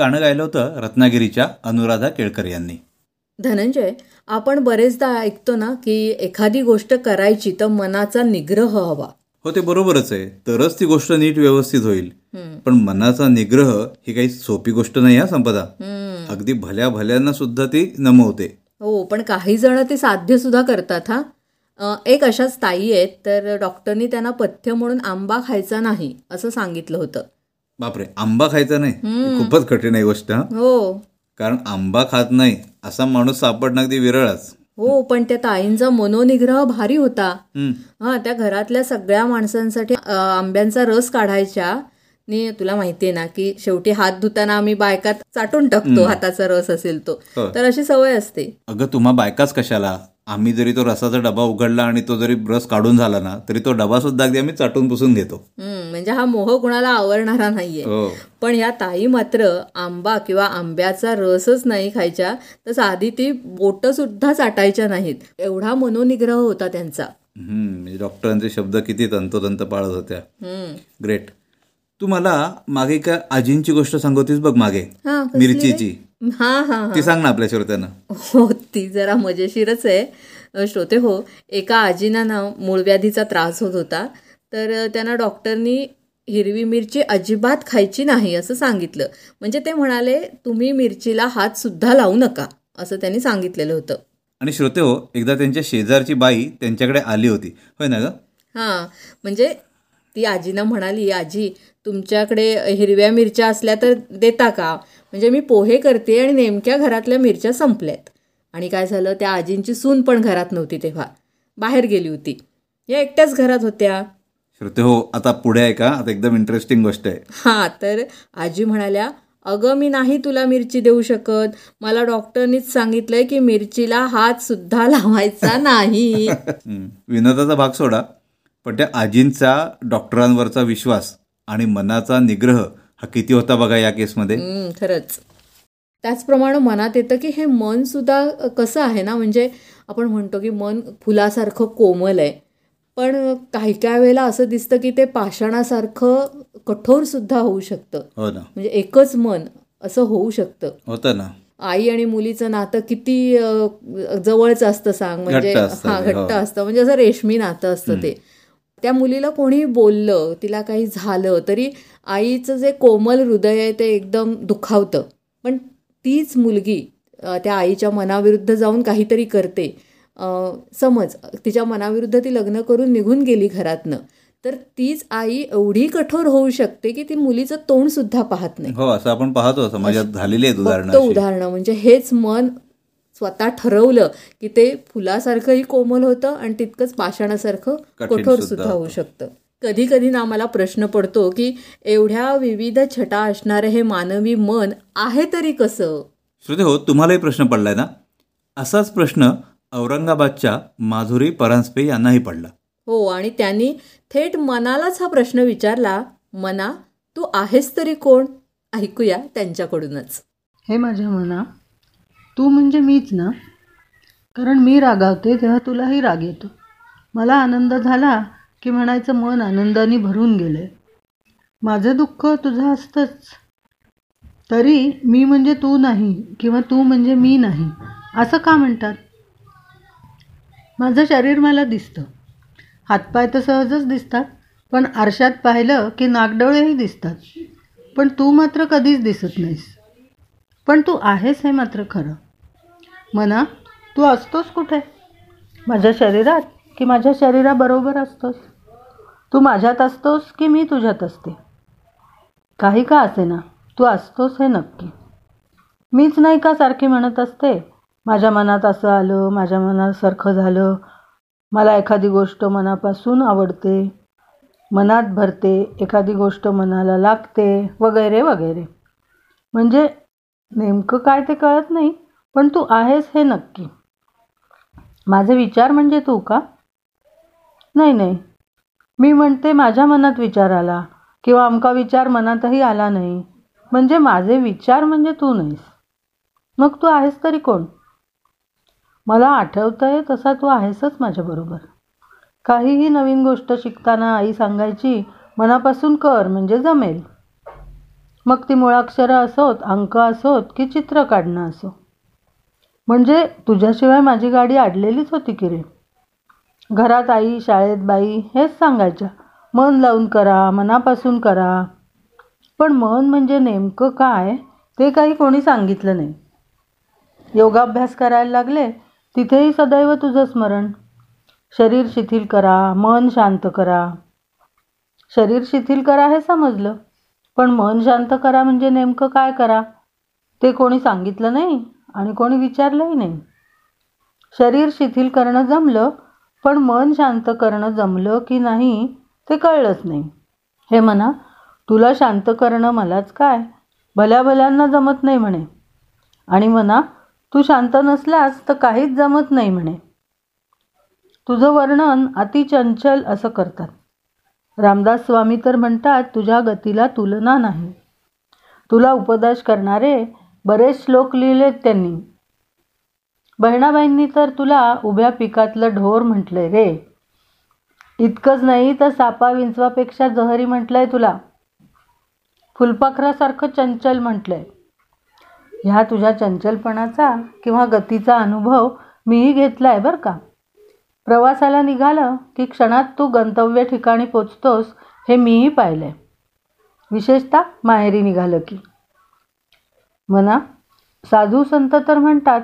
B: गाणं गायलं होतं रत्नागिरीच्या अनुराधा केळकर यांनी.
A: धनंजय आपण बरेचदा ऐकतो ना की एखादी गोष्ट करायची तर मनाचा निग्रह हवा.
B: हो ते बरोबरच आहे. तरच ती गोष्ट नीट व्यवस्थित होईल. पण मनाचा निग्रह ही काही सोपी गोष्ट नाही हा संपदा. अगदी भल्या भल्यांना सुद्धा ती नमवते.
A: हो पण काही जण ते साध्य सुद्धा करतात हा. एक अशाच ताई आहेत तर डॉक्टरनी त्यांना पथ्य म्हणून आंबा खायचा नाही असं सांगितलं होतं.
B: बापरे आंबा खायचा नाही. खूपच कठीण आहे गोष्ट हा. कारण आंबा खात नाही असा माणूस सापडणं अगदी विरळच
A: हो पण त्या ताईंचा मनोनिग्रह भारी होता. हा त्या घरातल्या सगळ्या माणसांसाठी आंब्यांचा रस काढायच्या. आणि तुला माहितीये ना की शेवटी हात धुताना आम्ही बायकात चाटून टाकतो हाताचा रस असेल तो.
B: हो.
A: तर अशी सवय असते.
B: अगं तुम्हा बायकाच कशाला? आम्ही जरी तो रसाचा डबा उघडला आणि तो जरी रस काढून झाला ना तरी तो डबा सुद्धा अगदी आम्ही चाटून पुसून घेतो.
A: म्हणजे हा मोह कुणाला आवरणारा नाहीये.
B: हो.
A: पण या ताई मात्र आंबा किंवा आंब्याचा रसच नाही खायच्या तर साधी ती बोट सुद्धा चाटायच्या नाहीत. एवढा मनोनिग्रह होता त्यांचा.
B: म्हणजे डॉक्टरांचे शब्द किती तंतोतंत पाळत होत्या. ग्रेट. तू मला मागे एका आजींची गोष्ट सांगवतीस बघ मागे.
A: हा?
B: मिरचीची.
A: हा हा
B: ती सांग ना आपल्या श्रोत्यांना
A: हो ती जरा मजेशीरच आहे. श्रोते हो एका आजीना ना मूळव्याधीचा त्रास होत होता. तर त्यांना डॉक्टरनी हिरवी मिरची अजिबात खायची नाही असं सांगितलं. म्हणजे ते म्हणाले तुम्ही मिरचीला हात सुद्धा लावू नका असं त्यांनी सांगितलेलं होतं.
B: आणि श्रोते हो एकदा त्यांच्या शेजारची बाई त्यांच्याकडे आली होती. होय ना ग?
A: हां म्हणजे ती आजीनं म्हणाली आजी तुमच्याकडे हिरव्या मिरच्या असल्या तर देता का? म्हणजे मी पोहे करते आणि नेमक्या घरातल्या मिरच्या संपल्यात. आणि काय झालं? त्या आजींची सून पण घरात नव्हती तेव्हा. बाहेर गेली होती. या एकट्याच घरात होत्या.
B: श्रोते हो आता पुढे आहे का आता एकदम इंटरेस्टिंग गोष्ट आहे.
A: हां तर आजी म्हणाल्या अगं मी नाही तुला मिरची देऊ शकत. मला डॉक्टरनीच सांगितलंय की मिरचीला हात सुद्धा लावायचा नाही.
B: विनोदाचा भाग सोडा. पण त्या आजींचा डॉक्टरांवरचा विश्वास आणि मनाचा निग्रह हा किती होता बघा या केसमध्ये?
A: खरंच. त्याचप्रमाणे मनात येतं की हे मन सुद्धा कसं आहे ना म्हणजे आपण म्हणतो की मन फुलासारखं कोमल आहे. पण काही काही वेळेला असं दिसतं की ते पाषाणासारखं कठोर सुद्धा होऊ शकतं.
B: हो ना.
A: म्हणजे एकच मन असं होऊ शकतं.
B: होतं ना.
A: आई आणि मुलीचं नातं किती जवळचं असतं सांग म्हणजे हा घट्ट
B: हो.
A: असतं. म्हणजे असं रेशमी नातं असतं ते. त्या मुलीला कोणी बोललं तिला काही झालं तरी आईचं जे कोमल हृदय आहे ते एकदम दुखावतं. पण तीच मुलगी त्या आईच्या मनाविरुद्ध जाऊन काहीतरी करते. समज तिच्या मनाविरुद्ध ती लग्न करून निघून गेली घरातनं तर तीच आई एवढी कठोर होऊ शकते की ती मुलीचं तोंड सुद्धा पाहत नाही.
B: हो असं आपण पाहतो समाजात झालेली आहेत. उदाहरणं
A: म्हणजे हेच मन स्वतः ठरवलं की ते फुलासारखंही कोमल होतं आणि तितकंच पाषाणासारखं कठोर
B: सुद्धा
A: सुद्धा होऊ शकतं. कधी कधी ना मला प्रश्न पडतो की एवढ्या विविध छटा असणारं हे मानवी मन आहे तरी कसं?
B: श्रोते हो तुम्हालाही प्रश्न पडलाय ना? असाच प्रश्न औरंगाबादच्या माधुरी परांजपे यांनाही पडला.
A: हो आणि त्यांनी थेट मनालाच हा प्रश्न विचारला मना तू आहेस तरी कोण? ऐकूया त्यांच्याकडूनच.
F: हे माझ्या मना तू म्हणजे मीच ना? कारण मी रागावते तेव्हा तुलाही राग येतो. मला आनंद झाला की म्हणायचं मन आनंदाने भरून गेलंय. माझं दुःख तुझं असतंच. तरी मी म्हणजे तू नाही किंवा तू म्हणजे मी नाही. असं का म्हणतात? माझं शरीर मला दिसतं. हातपाय तर सहजच दिसतात पण आरशात पाहिलं की नागडोळेही दिसतात. पण तू मात्र कधीच दिसत नाहीस. पण तू आहेस हे मात्र खरं. म्हणा तू असतोस कुठे? माझ्या शरीरात की माझ्या शरीराबरोबर असतोस? तू माझ्यात असतोस की मी तुझ्यात असते? काही का असे ना तू असतोस हे नक्की. मीच नाही का सारखी म्हणत असते? माझ्या मनात असं आलं माझ्या मनासारखं झालं. मला एखादी गोष्ट मनापासून आवडते मनात भरते एखादी गोष्ट मनाला लागते वगैरे वगैरे. म्हणजे नेमकं काय ते कळत नाही. पण तू आहेस हे नक्की. माझे विचार म्हणजे तू का? नाही नाही. मी म्हणते माझ्या मनात विचार आला किंवा अमका विचार मनातही आला नाही. म्हणजे माझे विचार म्हणजे तू नाहीस. मग तू आहेस तरी कोण? मला आठवतंय तसा तू आहेसच माझ्याबरोबर काहीही नवीन गोष्ट शिकताना आई सांगायची मनापासून कर म्हणजे जमेल. मग ती मुळाक्षरं असोत अंक असोत की चित्र काढणं असो. म्हणजे तुझ्याशिवाय माझी गाडी अडलेलीच होती की रे? घरात आई शाळेत बाई हेच सांगायच्या. मन लावून करा मनापासून करा. पण मन म्हणजे नेमकं काय ते काही कोणी सांगितलं नाही. योगाभ्यास करायला लागले तिथेही सदैव तुझं स्मरण. शरीर शिथिल करा मन शांत करा. शरीर शिथिल करा हे समजलं पण मन शांत करा म्हणजे नेमकं काय करा ते कोणी सांगितलं नाही? आणि कोणी विचारलंही नाही. शरीर शिथिल करणं जमलं पण मन शांत करणं जमलं की नाही ते कळलंच नाही. हे म्हणा तुला शांत करणं मलाच काय? भल्या भल्यांना जमत नाही म्हणे. आणि म्हणा तू शांत नसल्यास तर काहीच जमत नाही म्हणे. तुझं वर्णन अतिचंचल असं करतात. रामदास स्वामी तर म्हणतात तुझ्या गतीला तुलना नाही. तुला उपदेश करणारे बरेच श्लोक लिहिलेत त्यांनी. बहिणाबाईंनी तर तुला उभ्या पिकातलं ढोर म्हटलंय रे. इतकंच नाही तर सापा विंचवापेक्षा जहरी म्हटलंय तुला. फुलपाखरासारखं चंचल म्हटलंय. ह्या तुझ्या चंचलपणाचा किंवा गतीचा अनुभव मीही घेतलाय बरं का? प्रवासाला निघालं की क्षणात तू गंतव्य ठिकाणी पोचतोस हे मीही पाहिलंय. विशेषतः माहेरी निघालं की. म्हणा साधू संत तर म्हणतात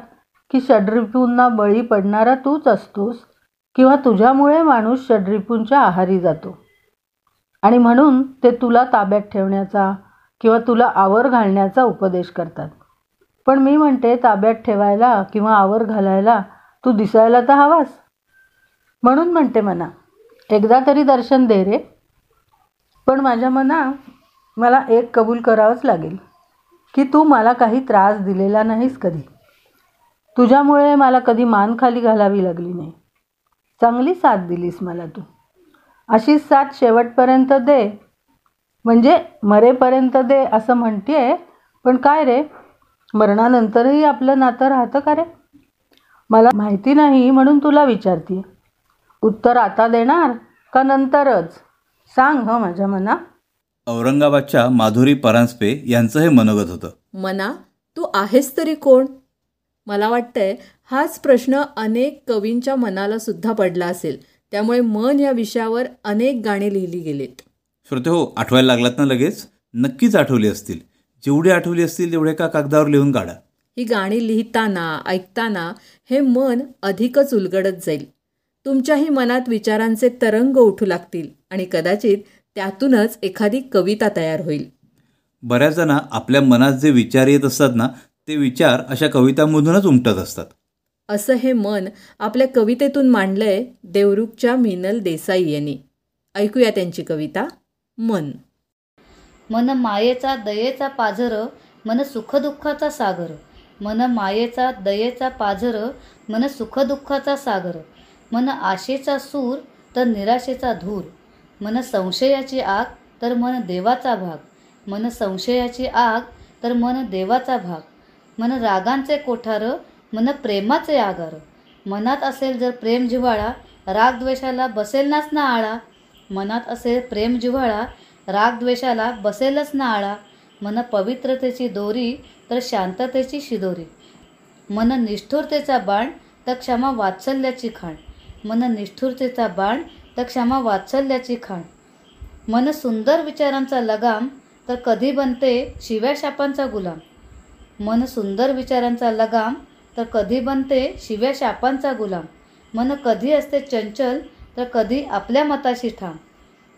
F: की षड्रिपूंना बळी पडणारा तूच असतोस किंवा तुझ्यामुळे माणूस षड्रिपूंच्या आहारी जातो. आणि म्हणून ते तुला ताब्यात ठेवण्याचा किंवा तुला आवर घालण्याचा उपदेश करतात. पण मी म्हणते ताब्यात ठेवायला किंवा आवर घालायला तू दिसायला तर हवास. म्हणून म्हणते मना एकदा तरी दर्शन दे रे. पण माझ्या मना मला एक कबूल करावंच लागेल. की तू मला काही त्रास दिलेला नाहीस कधी. तुझ्यामुळे मला कधी मान खाली घालावी लागली नाही. चांगली साथ दिलीस मला तू. अशीच साथ शेवटपर्यंत दे. म्हणजे मरेपर्यंत दे असं म्हणते पण काय रे? मरणानंतरही आपलं नातं राहतं का रे? मला माहिती नाही म्हणून तुला विचारते उत्तर आता देणार का नंतरच? सांग हं माझ्या मना
B: औरंगाबादच्या माधुरी परांजपे यांचं हे मनोगत होतं.
A: मना तू आहेस तरी कोण? मला वाटतंय हाच प्रश्न अनेक कवींच्या मनाला सुद्धा पडला असेल. त्यामुळे मन या विषयावर अनेक गाणी लिहिली गेलीत.
B: श्रोते हो आठवायला लागलात ना लगेच? नक्कीच आठवली असतील. जेवढी आठवली असतील तेवढे का कागदावर लिहून काढा.
A: ही गाणी लिहिताना ऐकताना हे मन अधिकच उलगडत जाईल. तुमच्याही मनात विचारांचे तरंग उठू लागतील आणि कदाचित त्यातूनच एखादी कविता तयार होईल.
B: बऱ्याच जणा आपल्या मनात जे विचार येत असतात ना ते विचार अशा कवितांमधूनच उमटत असतात.
A: असं हे मन आपल्या कवितेतून मांडलंय देवरुखच्या मिनल देसाई यांनी. ऐकूया त्यांची कविता मन.
G: मन मायेचा दयेचा पाझर मन सुखदुःखाचा सागर. मन मायेचा दयेचा पाझर मन सुखदुःखाचा सागर. मन आशेचा सूर तर निराशेचा धूर. मन संशयाची आग तर मन देवाचा भाग. मन संशयाची आग तर मन देवाचा भाग. मन रागांचे कोठार मन प्रेमाचे आगार. मनात असेल जर प्रेम जिव्हाळा राग द्वेषाला बसेल नाच ना आळा. मनात असेल प्रेम जिव्हाळा राग द्वेषाला बसेलच ना आळा. मन पवित्रतेची दोरी तर शांततेची शिदोरी. मन निष्ठुरतेचा बाण तर क्षमा वात्सल्याची खाण. मन निष्ठुरतेचा बाण तर क्षमा वात्सल्याची खाण. मन सुंदर विचारांचा लगाम तर कधी बनते शिव्या शापांचा गुलाम. मन सुंदर विचारांचा लगाम तर कधी बनते शिव्या शापांचा गुलाम. मन कधी असते चंचल तर कधी आपल्या मताशी ठाम.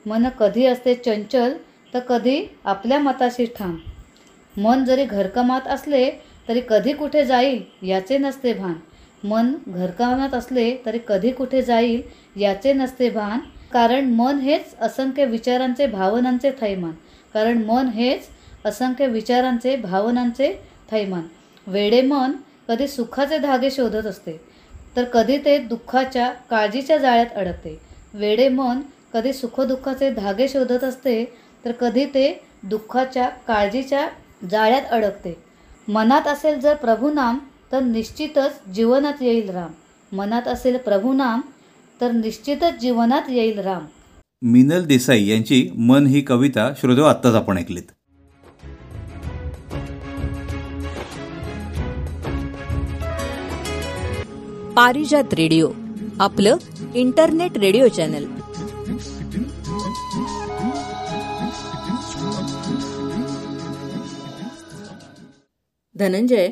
G: मन कधी असते चंचल तर कधी आपल्या मताशी ठाम. मन जरी घरकमात असले तरी कधी कुठे जाईल याचे नसते भान. मन घरकामात असले तरी कधी कुठे जाईल याचे नसते भान. कारण मन हेच असंख्य विचारांचे भावनांचे थैमान. कारण मन हेच असंख्य विचारांचे भावनांचे थैमान. वेडे मन कधी सुखाचे धागे शोधत असते तर कधी ते दुःखाच्या काळजीच्या जाळ्यात अडकते. वेडे मन कधी सुखदुःखाचे धागे शोधत असते तर कधी ते दुःखाच्या काळजीच्या जाळ्यात अडकते. मनात असेल जर प्रभुनाम तर निश्चितच जीवनात येईल राम. मनात असेल प्रभुनाम तर निश्चितच जीवनात येईल राम.
B: मिनल देसाई यांची मन ही कविता श्रोतो आत्ताच आपण ऐकलीत.
A: पारिजात रेडिओ आपलं इंटरनेट रेडिओ चॅनल. धनंजय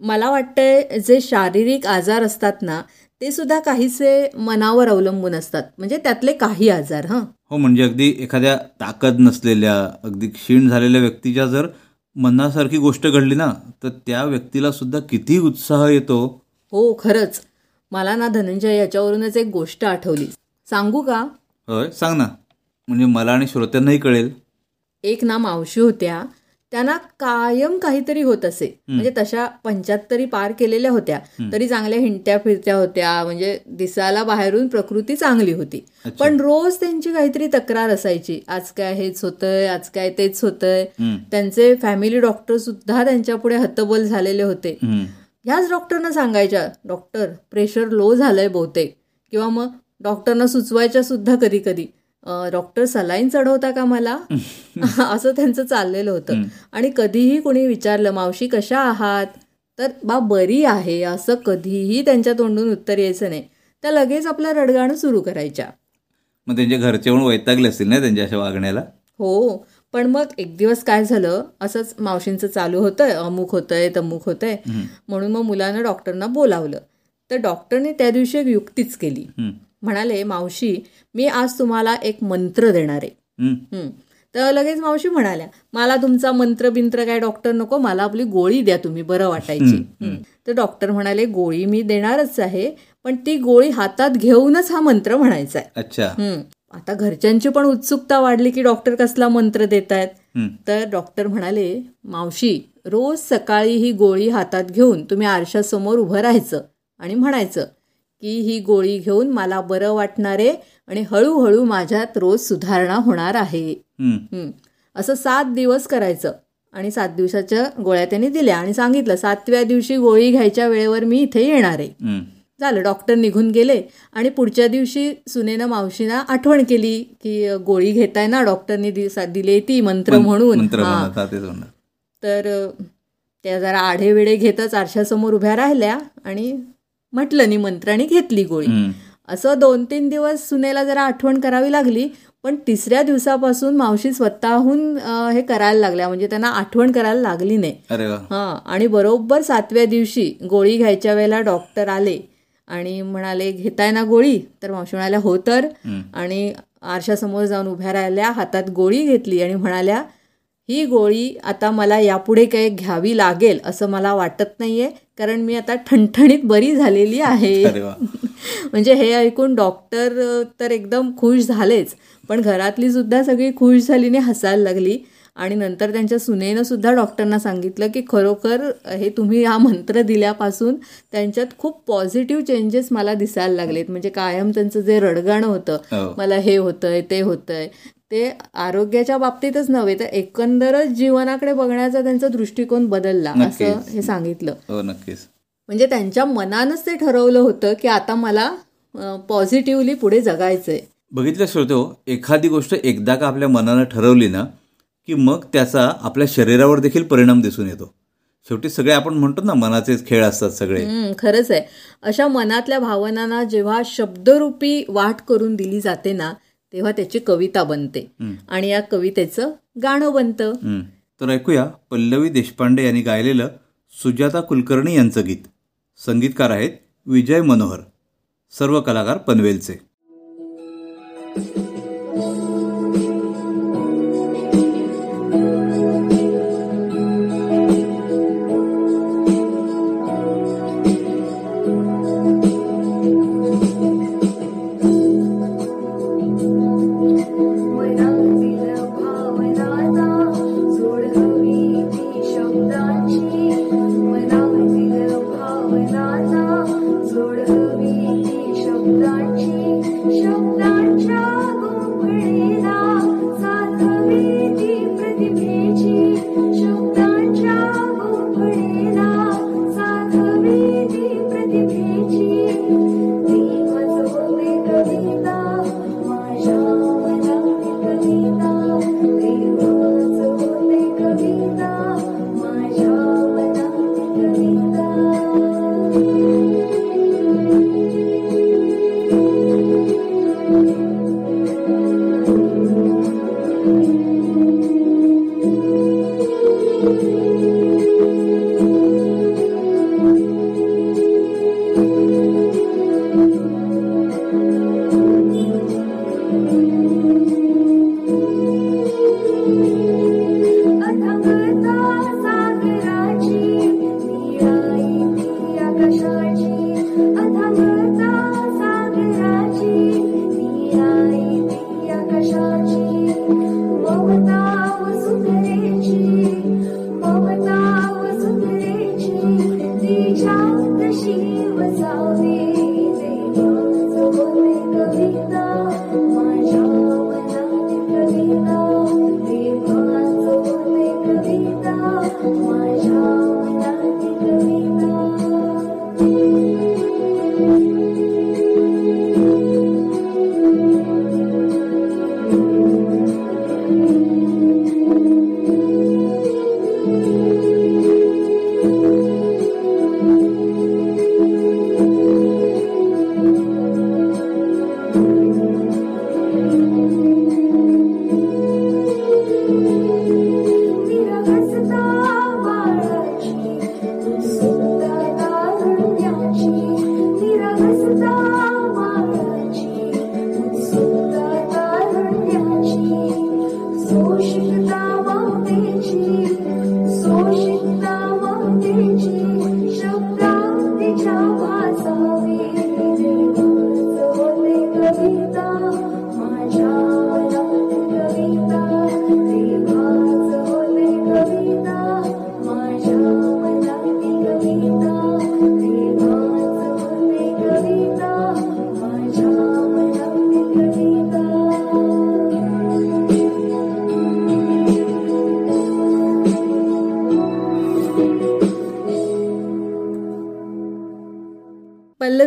A: मला वाटतंय जे शारीरिक आजार असतात ना ते सुद्धा काहीसे मनावर अवलंबून असतात. म्हणजे त्यातले काही आजार हं.
B: हो म्हणजे अगदी एखाद्या ताकद नसलेल्या अगदी क्षीण झालेल्या व्यक्तीच्या जर मनासारखी गोष्ट घडली ना तर त्या व्यक्तीला सुद्धा किती उत्साह येतो.
A: हो खरंच. मला ना धनंजय याच्यावरूनच एक गोष्ट आठवली. सांगू का?
B: होय सांग ना. म्हणजे मला आणि श्रोत्यांनाही कळेल.
A: एक ना मावशी होत्या. त्यांना कायम काहीतरी होत असे. म्हणजे तशा पंच्याहत्तरी पार केलेल्या होत्या. तरी चांगल्या हिंट्या फिरत्या होत्या. म्हणजे दिसायला बाहेरून प्रकृती चांगली होती. पण रोज त्यांची काहीतरी तक्रार असायची. आज काय हेच होतंय आज काय तेच होतंय. त्यांचे फॅमिली डॉक्टर सुद्धा त्यांच्या पुढे हतबल झालेले होते. ह्याच डॉक्टरना सांगायच्या डॉक्टर प्रेशर लो झालंय बहुतेक. किंवा मग डॉक्टरना सुचवायच्या सुद्धा कधी कधी "अं, डॉक्टर सलाईन चढवता का मला? असं त्यांचं चाललेलं होतं. आणि कधीही कोणी विचारलं मावशी कशा आहात? तर बा बरी आहे. असं कधीही त्यांच्या तोंडून उत्तर यायचं नाही. त्या लगेच आपलं रडगाणं सुरू करायच्या.
B: मग त्यांच्या घरचे पण वैतागले असतील ना त्यांच्या अशा वागण्याला?
A: हो. पण मग एक दिवस काय झालं? असंच मावशींचं चालू होतंय. अमुक होतंय तमुक होतंय. म्हणून मग मुलानं डॉक्टरना बोलावलं. तर डॉक्टरने त्या दिवशी एक युक्तीच केली. म्हणाले मावशी मी आज तुम्हाला एक मंत्र देणार आहे. तर लगेच मावशी म्हणाल्या मला तुमचा मंत्र बिंत्र काय डॉक्टर नको मला आपली गोळी द्या तुम्ही बरं वाटायची. तर डॉक्टर म्हणाले गोळी मी देणारच आहे पण ती गोळी हातात घेऊनच हा मंत्र म्हणायचा आहे
B: अच्छा
A: हं. आता घरच्यांची पण उत्सुकता वाढली की डॉक्टर कसला मंत्र देत आहेत. तर डॉक्टर म्हणाले मावशी रोज सकाळी ही गोळी हातात घेऊन तुम्ही आरशासमोर उभं राहायचं आणि म्हणायचं की ही गोळी घेऊन मला बरं वाटणार आहे आणि हळूहळू माझ्यात रोज सुधारणा होणार आहे. असं सात दिवस करायचं आणि सात दिवसाच्या गोळ्या त्यांनी दिल्या आणि सांगितलं सातव्या दिवशी गोळी घ्यायच्या वेळेवर मी इथे येणार आहे. झालं डॉक्टर निघून गेले आणि पुढच्या दिवशी सुनेनं मावशीना आठवण केली की गोळी घेताय ना डॉक्टरनी दिली ती मंत्र म्हणून. तर त्या जरा आढेवेडे घेतच आरशासमोर उभ्या राहिल्या आणि म्हटलं नि मंत्र आणि घेतली गोळी. असं दोन तीन दिवस सुनेला जरा आठवण करावी लागली पण तिसऱ्या दिवसापासून मावशी स्वतःहून हे करायला लागल्या म्हणजे त्यांना आठवण करायला लागली नाही. हां आणि बरोबर सातव्या दिवशी गोळी घ्यायच्या वेळेला डॉक्टर आले आणि म्हणाले घेताय ना गोळी? तर मावशी म्हणाल्या हो तर. आणि आरशासमोर जाऊन उभ्या राहिल्या हातात गोळी घेतली आणि म्हणाल्या ही गोळी आता मला यापुढे काही घ्यावी लागेल असं मला वाटत नाहीये. कारण मी आता ठणठणीत बरी झालेली आहे. म्हणजे हे ऐकून डॉक्टर तर एकदम खुश झालेच. पण घरातली सुद्धा सगळी खुश झालीने हसायला लागली. आणि नंतर त्यांच्या सुनेनं सुद्धा डॉक्टरना सांगितलं की खरोखर हे तुम्ही हा मंत्र दिल्यापासून त्यांच्यात खूप पॉझिटिव्ह चेंजेस मला दिसायला लागलेत. म्हणजे कायम त्यांचं जे रडगाणं होतं
B: हो.
A: मला हे होतंय ते होतंय. ते आरोग्याच्या बाबतीतच नव्हे तर एकंदरच जीवनाकडे बघण्याचा त्यांचा दृष्टिकोन बदलला असं. हे सांगितलं.
B: हो नक्कीच.
A: म्हणजे त्यांच्या मनानंच ते ठरवलं होतं की आता मला पॉझिटिव्हली पुढे जगायचंय.
B: बघितलं श्रोते हो एखादी गोष्ट एकदा का आपल्या मनानं ठरवली ना की मग त्याचा आपल्या शरीरावर देखील परिणाम दिसून येतो. शेवटी सगळे आपण म्हणतो ना मनाचेच खेळ असतात सगळे.
A: खरंच आहे. अशा मनातल्या भावनांना जेव्हा शब्दरूपी वाट करून दिली जाते ना तेव्हा त्याची कविता बनते. आणि या कवितेचं गाणं बनतं.
B: तर ऐकूया पल्लवी देशपांडे यांनी गायलेलं सुजाता कुलकर्णी यांचं गीत. संगीतकार आहेत विजय मनोहर. सर्व कलाकार पनवेलचे.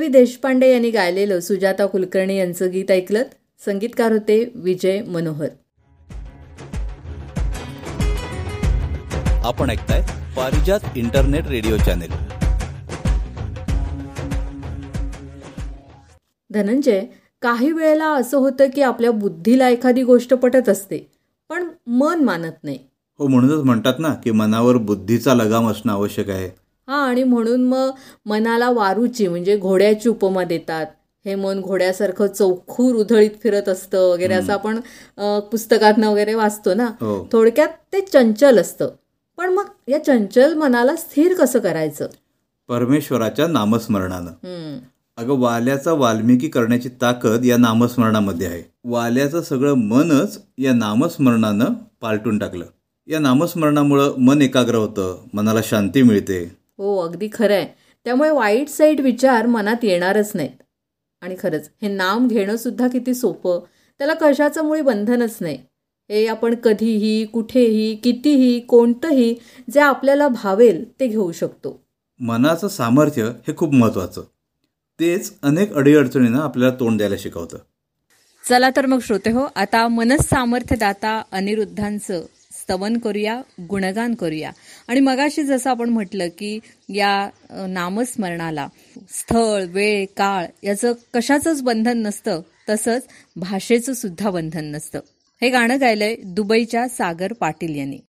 A: पल्लवी देशपांडे यांनी गायलेलं सुजाता कुलकर्णी यांचं गीत ऐकलं संगीतकार होते विजय मनोहर.
B: आपण ऐकताय Parijat internet radio channel.
A: Dhananjay काही वेळेला असं होतं की आपल्या बुद्धीला एखादी गोष्ट पटत असते पण मन मानत नाही.
B: हो म्हणूनच म्हणतात ना की मनावर बुद्धीचा लगाम असणं आवश्यक आहे.
A: हा आणि म्हणून मग मनाला वारूची म्हणजे घोड्याची उपमा देतात. हे मन घोड्यासारखं चौखूर उधळीत फिरत असतं वगैरे असं आपण पुस्तकातनं वगैरे वाचतो ना?
B: हो.
A: थोडक्यात ते चंचल असतं. पण मग या चंचल मनाला स्थिर कसं करायचं?
B: परमेश्वराच्या नामस्मरणानं. अगं वाल्याचा वाल्मिकी करण्याची ताकद या नामस्मरणामध्ये आहे. वाल्याचं सगळं मनच या नामस्मरणानं पालटून टाकलं. या नामस्मरणामुळं मन एकाग्र होतं मनाला शांती मिळते.
A: हो अगदी खरं आहे. त्यामुळे वाईट साईड विचार मनात येणारच नाहीत. आणि खरंच हे नाम घेणं सुद्धा किती सोपं. त्याला कशाचं मुळी बंधनच नाही. हे आपण कधीही कुठेही कितीही कोणतंही जे आपल्याला भावेल ते घेऊ शकतो.
B: मनाचं सामर्थ्य हे खूप महत्वाचं तेच अनेक अडीअडचणींना आपल्याला तोंड द्यायला शिकवतं.
A: चला तर मग श्रोते हो आता मनस सामर्थ्यदाता अनिरुद्धांचं स्तवन करूया गुणगान करूया. आणि मगाशी जसं आपण म्हटलं की या नामस्मरणाला स्थळ वेळ काळ याचं कशाचंच बंधन नसतं तसंच भाषेचं सुद्धा बंधन नसतं. हे गाणं गायलंय दुबईच्या सागर पाटील यांनी.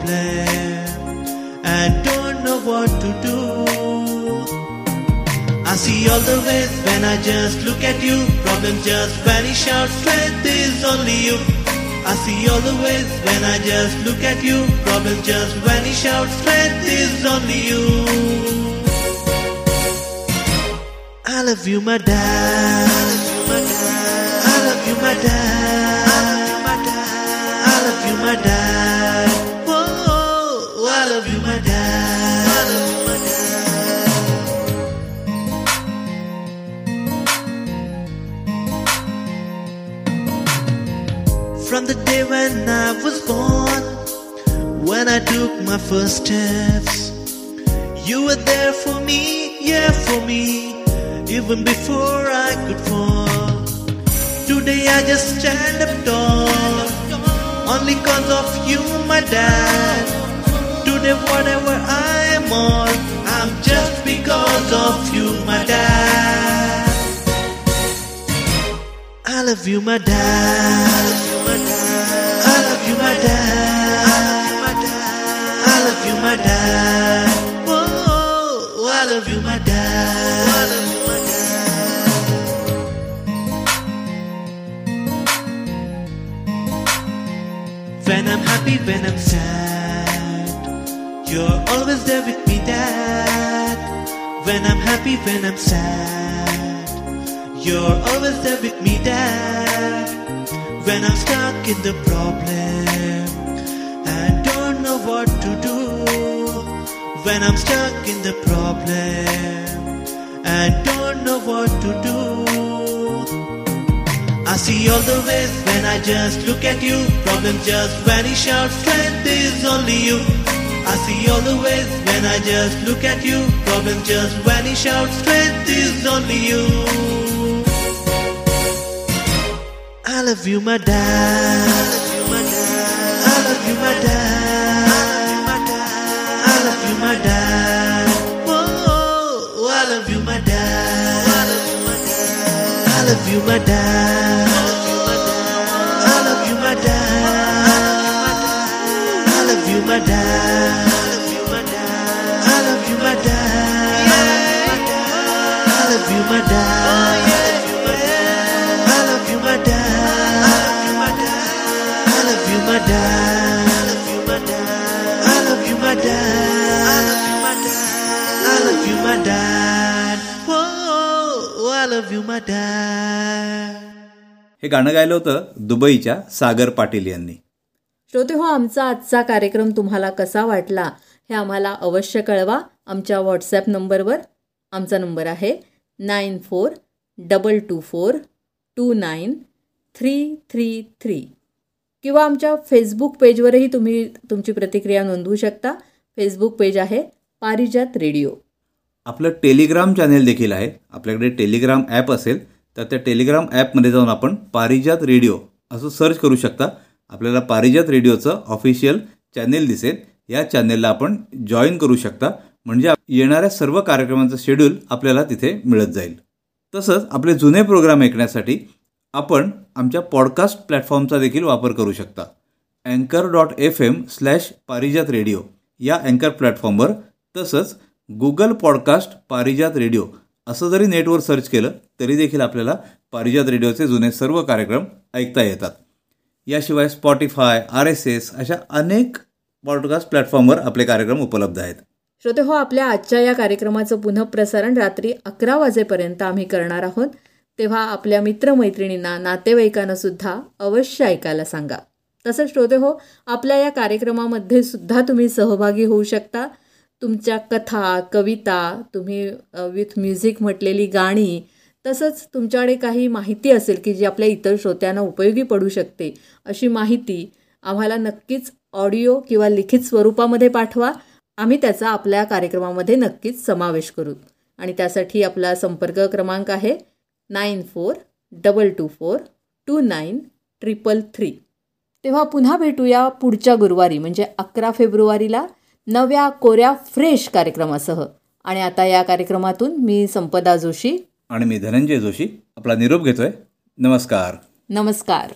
H: Problem and don't know what to do. I see all the ways when I just look at you. Problems just vanish out. Strength is only you. I see all the ways when I just look at you. Problems just vanish out. Strength is only you. I love you my dad I love you, my dad. I love you, my dad. I love you, my dad. Love you, my dad. I love you, my dad. From the day when I was born, when I took my first steps, you were there for me, yeah, for me, even before I could fall. Today I just stand up tall, only cause of you, my dad. Today, whatever I am on, I'm just because of you, my dad. I love you, my dad. I love you, my dad. I love you, my dad. I love you, my dad. I love you, my dad. When I'm happy, when I'm sad, you're always there with me, Dad. When I'm happy, when I'm sad, you're always there with me, Dad. When I'm stuck in the problem and don't know what to do. When I'm stuck in the problem and don't know what to do. I see all the ways when I just look at you. Problems just vanish out. Strength is only you. I see all the ways when I just look at you. Problems just vanish out. Strength is only you. I love you, my dad. I love you, my dad. I love you, my dad. Oh, I love you, my dad. I love you, my dad. I love you, my dad.
B: हे गाणं गायलं होतं दुबईच्या सागर पाटील यांनी.
A: श्रोते हो आमचा आजचा कार्यक्रम तुम्हाला कसा वाटला हे आम्हाला अवश्य कळवा. आमच्या व्हॉट्सॲप नंबरवर आमचा नंबर आहे nine four double two four two nine three three three. किंवा आमच्या फेसबुक पेजवरही तुम्ही तुमची प्रतिक्रिया नोंदवू शकता. फेसबुक पेज आहे पारिजात रेडिओ.
B: आपलं टेलिग्राम चॅनेल देखील आहे. आपल्याकडे टेलिग्राम ॲप असेल तर त्या टेलिग्राम ॲपमध्ये जाऊन आपण पारिजात रेडिओ असं सर्च करू शकता. आपल्याला पारिजात रेडिओचं ऑफिशियल चॅनेल दिसेल. या चॅनेलला आपण जॉईन करू शकता. म्हणजे येणाऱ्या सर्व कार्यक्रमांचं शेड्यूल आपल्याला तिथे मिळत जाईल. तसंच आपले जुने प्रोग्राम ऐकण्यासाठी आपण आमच्या पॉडकास्ट प्लॅटफॉर्मचा देखील वापर करू शकता. अँकर dot F M slash Parijat radio या अँकर प्लॅटफॉर्मवर तसंच गुगल पॉडकास्ट पारिजात रेडिओ असं जरी नेटवर सर्च केलं तरी देखील आपल्याला पारिजात रेडिओचे जुने सर्व कार्यक्रम ऐकता येतात. याशिवाय स्पॉटीफाय आर एस एस अशा अनेक पॉडकास्ट प्लॅटफॉर्मवर आपले कार्यक्रम उपलब्ध आहेत.
A: श्रोते हो आपल्या आजच्या या कार्यक्रमाचं पुनः प्रसारण रात्री अकरा वाजेपर्यंत आम्ही करणार आहोत. तेव्हा आपल्या मित्रमैत्रिणींना नातेवाईकांना सुद्धा अवश्य ऐकायला सांगा. तसंच श्रोते हो आपल्या या कार्यक्रमामध्ये सुद्धा तुम्ही सहभागी होऊ शकता. तुमच्या कथा कविता तुम्ही विथ म्युझिक म्हटलेली गाणी तसंच तुमच्याकडे काही माहिती असेल की जी आपल्या इतर श्रोत्यांना उपयोगी पडू शकते अशी माहिती आम्हाला नक्कीच ऑडिओ किंवा लिखित स्वरूपामध्ये पाठवा. आम्ही त्याचा आपल्या कार्यक्रमामध्ये नक्कीच समावेश करू. आणि त्यासाठी आपला संपर्क क्रमांक आहे nine four double two four two nine triple three. तेव्हा पुन्हा भेटूया पुढच्या गुरुवारी म्हणजे अकरा फेब्रुवारीला नव्या कोऱ्या फ्रेश कार्यक्रमासह. आणि आता या कार्यक्रमातून मी संपदा जोशी
B: आणि मी धनंजय जोशी आपला निरोप घेतोय. नमस्कार.
A: नमस्कार.